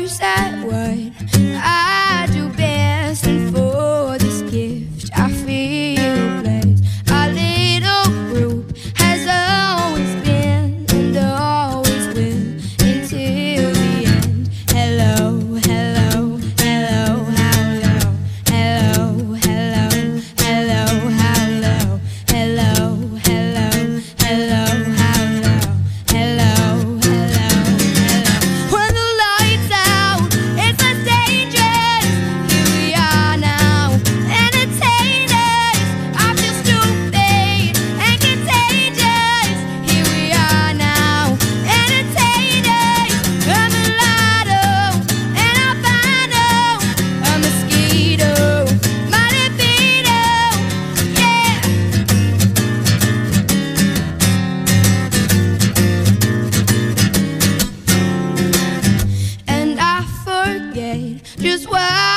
Worse at just why